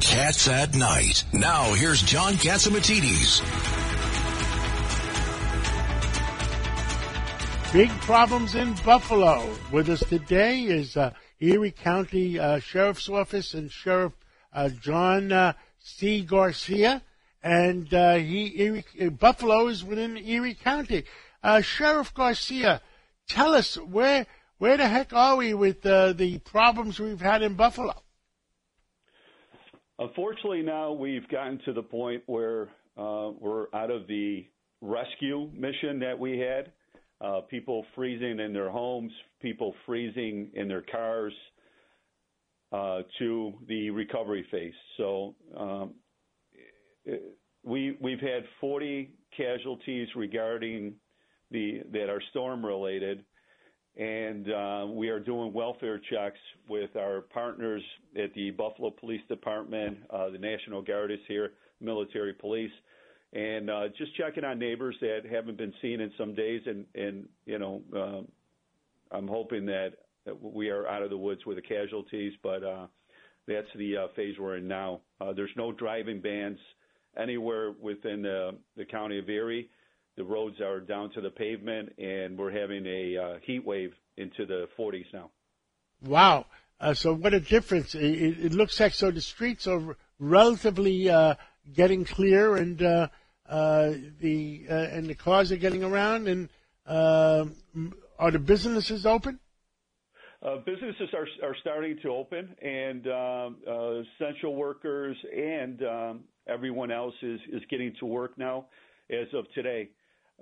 Cats at Night. Now here's John Catsimatidis. Big problems in Buffalo. With us today is uh, Erie County uh, Sheriff's Office and Sheriff uh, John uh, C. Garcia, and uh, he Erie, uh, Buffalo is within Erie County. Sheriff Garcia, tell us where where the heck are we with the problems we've had in Buffalo? Unfortunately, now we've gotten to the point where uh, we're out of the rescue mission that we had. Uh, people freezing in their homes, people freezing in their cars, uh, to the recovery phase. So um, we we've had 40 casualties regarding the that are storm related, and uh, we are doing welfare checks with our partners at the Buffalo Police Department, uh, the National Guard is here, military police and uh, just checking on neighbors that haven't been seen in some days. And, and you know, uh, I'm hoping that, that we are out of the woods with the casualties, but uh, that's the uh, phase we're in now. Uh, there's no driving bans anywhere within the, the county of Erie. The roads are down to the pavement, and we're having a uh, heat wave into the 40s now. Wow. Uh, so what a difference. It, it, looks like so the streets are relatively uh, getting clear and uh, uh, the uh, and the cars are getting around and uh, are the businesses open? Uh, businesses are are starting to open, and um, uh, essential workers and um, everyone else is is getting to work now, as of today.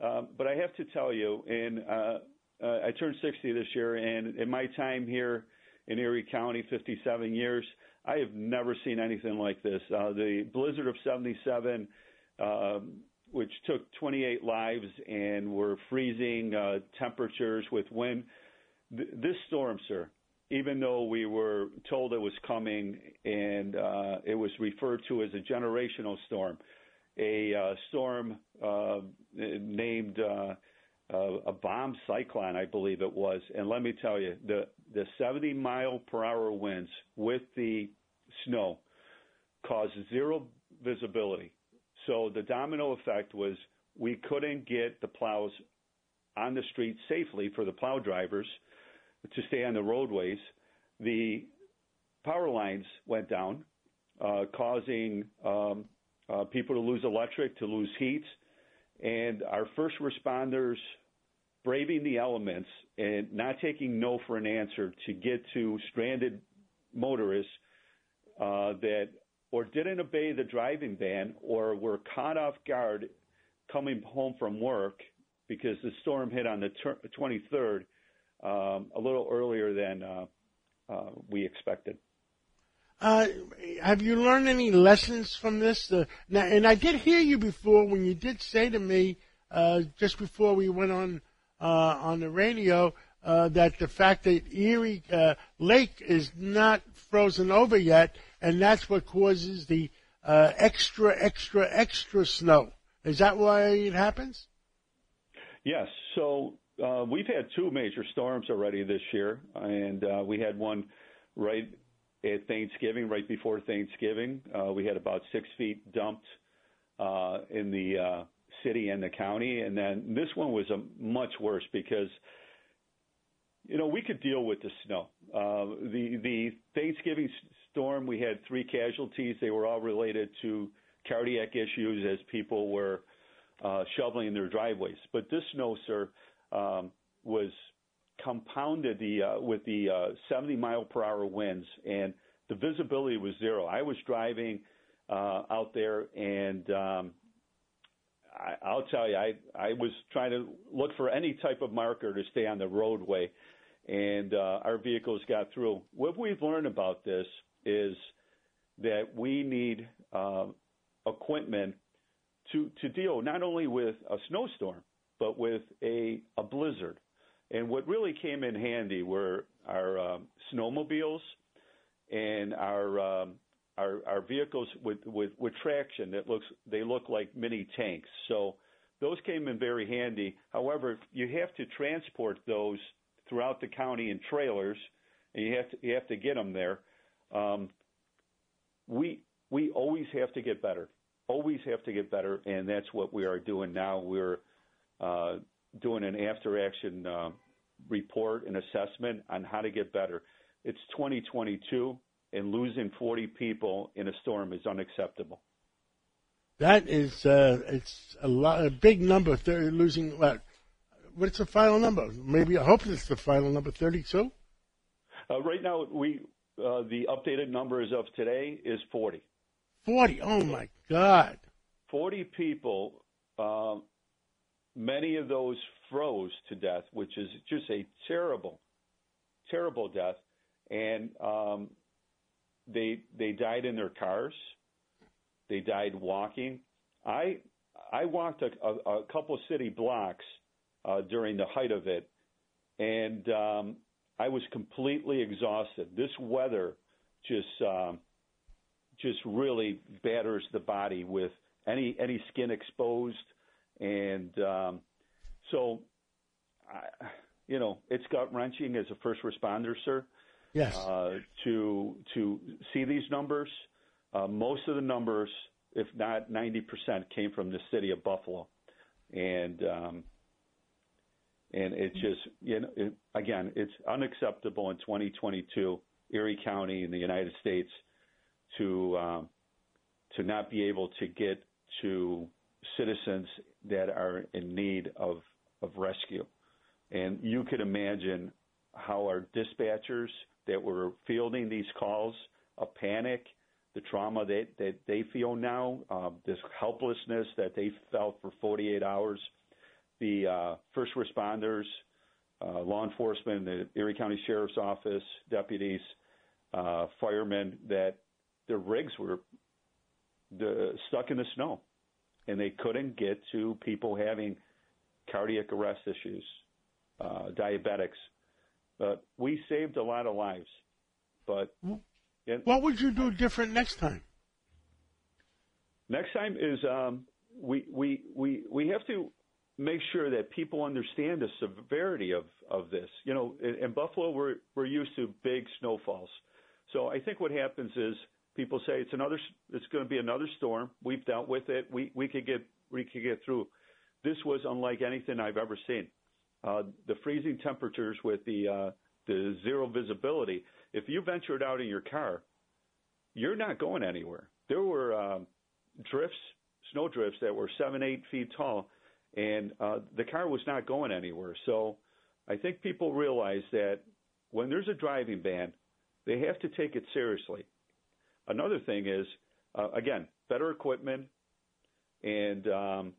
Um, but I have to tell you, and uh, I turned 60 this year, and in my time here in Erie County, 57 years, I have never seen anything like this. Uh, the blizzard of 77, um, which took 28 lives and were freezing uh, temperatures with wind. Th- this storm, sir, even though we were told it was coming and uh, it was referred to as a generational storm, a uh, storm uh, named uh, uh, a bomb cyclone, I believe it was. And let me tell you, the the 70 mile per hour winds with the snow caused zero visibility. So the domino effect was we couldn't get the plows on the street safely for the plow drivers to stay on the roadways. The power lines went down, uh, causing um, uh, people to lose electric, to lose heat, and our first responders braving the elements and not taking no for an answer to get to stranded motorists uh, that or didn't obey the driving ban or were caught off guard coming home from work because the storm hit on the 23rd um, a little earlier than uh, uh, we expected. Uh, have you learned any lessons from this? Uh, now, and I did hear you before when you did say to me uh, just before we went on uh, on the radio uh, that the fact that Erie Lake is not frozen over yet, and that's what causes the extra, extra, extra snow. Is that why it happens? Yes. So we've had two major storms already this year, and we had one right at Thanksgiving, right before Thanksgiving. Uh, we had about six feet dumped uh, in the uh, city and the county, and then this one was a much worse because you know we could deal with the snow. Uh, the the Thanksgiving storm, we had three casualties. They were all related to cardiac issues as people were uh, shoveling their driveways. But this snow, sir, um, was compounded the, uh, with the uh, 70 mile per hour winds, and the visibility was zero. I was driving uh, out there, and um, I, I'll tell you, I, I was trying to look for any type of marker to stay on the roadway, and uh, our vehicles got through. What we've learned about this is that we need uh, equipment to, to deal not only with a snowstorm, but with a, a blizzard. And what really came in handy were our um, snowmobiles and our, um, our, our vehicles with, with, with traction that looks they look like mini tanks. So those came in very handy. However, you have to transport those throughout the county in trailers, and you have to you have to get them there. Um, we we always have to get better. Always have to get better, and that's what we are doing now. We're uh, doing an after action uh, report and assessment on how to get better. It's 2022, and losing 40 people in a storm is unacceptable. That is, uh, it's a lot, a big number. They're losing what? What's the final number? Maybe I hope it's the final number, 32. Uh, right now, we uh, the updated numbers of today is 40. 40. Oh my God. 40 people. Many of those froze to death, which is just a terrible, terrible death, and um, they they died in their cars. They died walking. I I walked a, a, a couple city blocks uh, during the height of it, and um, I was completely exhausted. This weather just um, just really batters the body with any any skin exposed, and um, so I, you know it's gut wrenching as a first responder, sir. Yes. Uh, to to see these numbers, uh, most of the numbers, if not 90%, came from the city of Buffalo, and um, and it's just you know it, again it's unacceptable in 2022 Erie County in the United States to um, to not be able to get to citizens that are in need of of rescue, and you could imagine how our dispatchers that were fielding these calls of panic, the trauma that that they feel now, uh, this helplessness that they felt for 48 hours the uh, first responders, uh, law enforcement, the Erie County Sheriff's Office, deputies, uh, firemen, that their rigs were the, stuck in the snow, and they couldn't get to people having cardiac arrest issues, uh, diabetics. But we saved a lot of lives. But what would you do different next time? Next time is um, we we we we have to make sure that people understand the severity of, of this. You know, in, in Buffalo, we're, we're used to big snowfalls. So I think what happens is people say it's another, it's going to be another storm. We've dealt with it. We, we could get, we could get through. This was unlike anything I've ever seen. Uh, the freezing temperatures with the, uh, the zero visibility. If you ventured out in your car, you're not going anywhere. There were um, drifts, snow drifts that were seven, eight feet tall and uh, the car was not going anywhere. So I think people realize that when there's a driving ban, they have to take it seriously. Another thing is, uh, again, better equipment, and, um,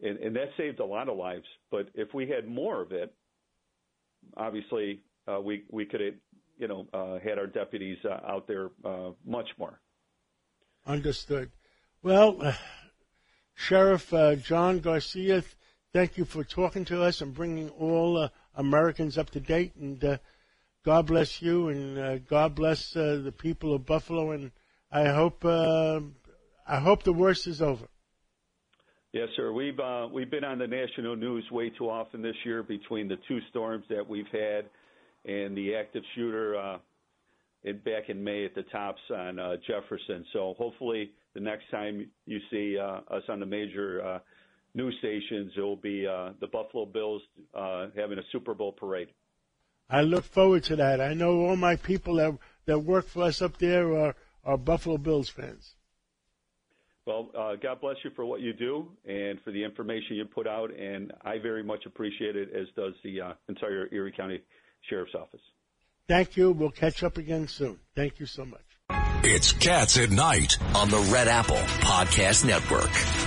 and and that saved a lot of lives. But if we had more of it, obviously uh, we we could have, you know, uh, had our deputies uh, out there uh, much more. Understood. Well Sheriff uh, John Garcia, thank you for talking to us and bringing all uh, Americans up to date. And uh, God bless you, and uh, God bless uh, the people of Buffalo. And I hope uh, I hope the worst is over. Yes, sir. We've we've been on the national news way too often this year between the two storms that we've had and the active shooter in, back in May at the tops on Jefferson. So hopefully the next time you see uh, us on the major uh, news stations, it will be uh, the Buffalo Bills uh, having a Super Bowl parade. I look forward to that. I know all my people that that work for us up there are, are Buffalo Bills fans. Well, uh, God bless you for what you do and for the information you put out, and I very much appreciate it, as does the uh, entire Erie County Sheriff's Office. Thank you. We'll catch up again soon. Thank you so much. It's Cats at Night on the Red Apple Podcast Network.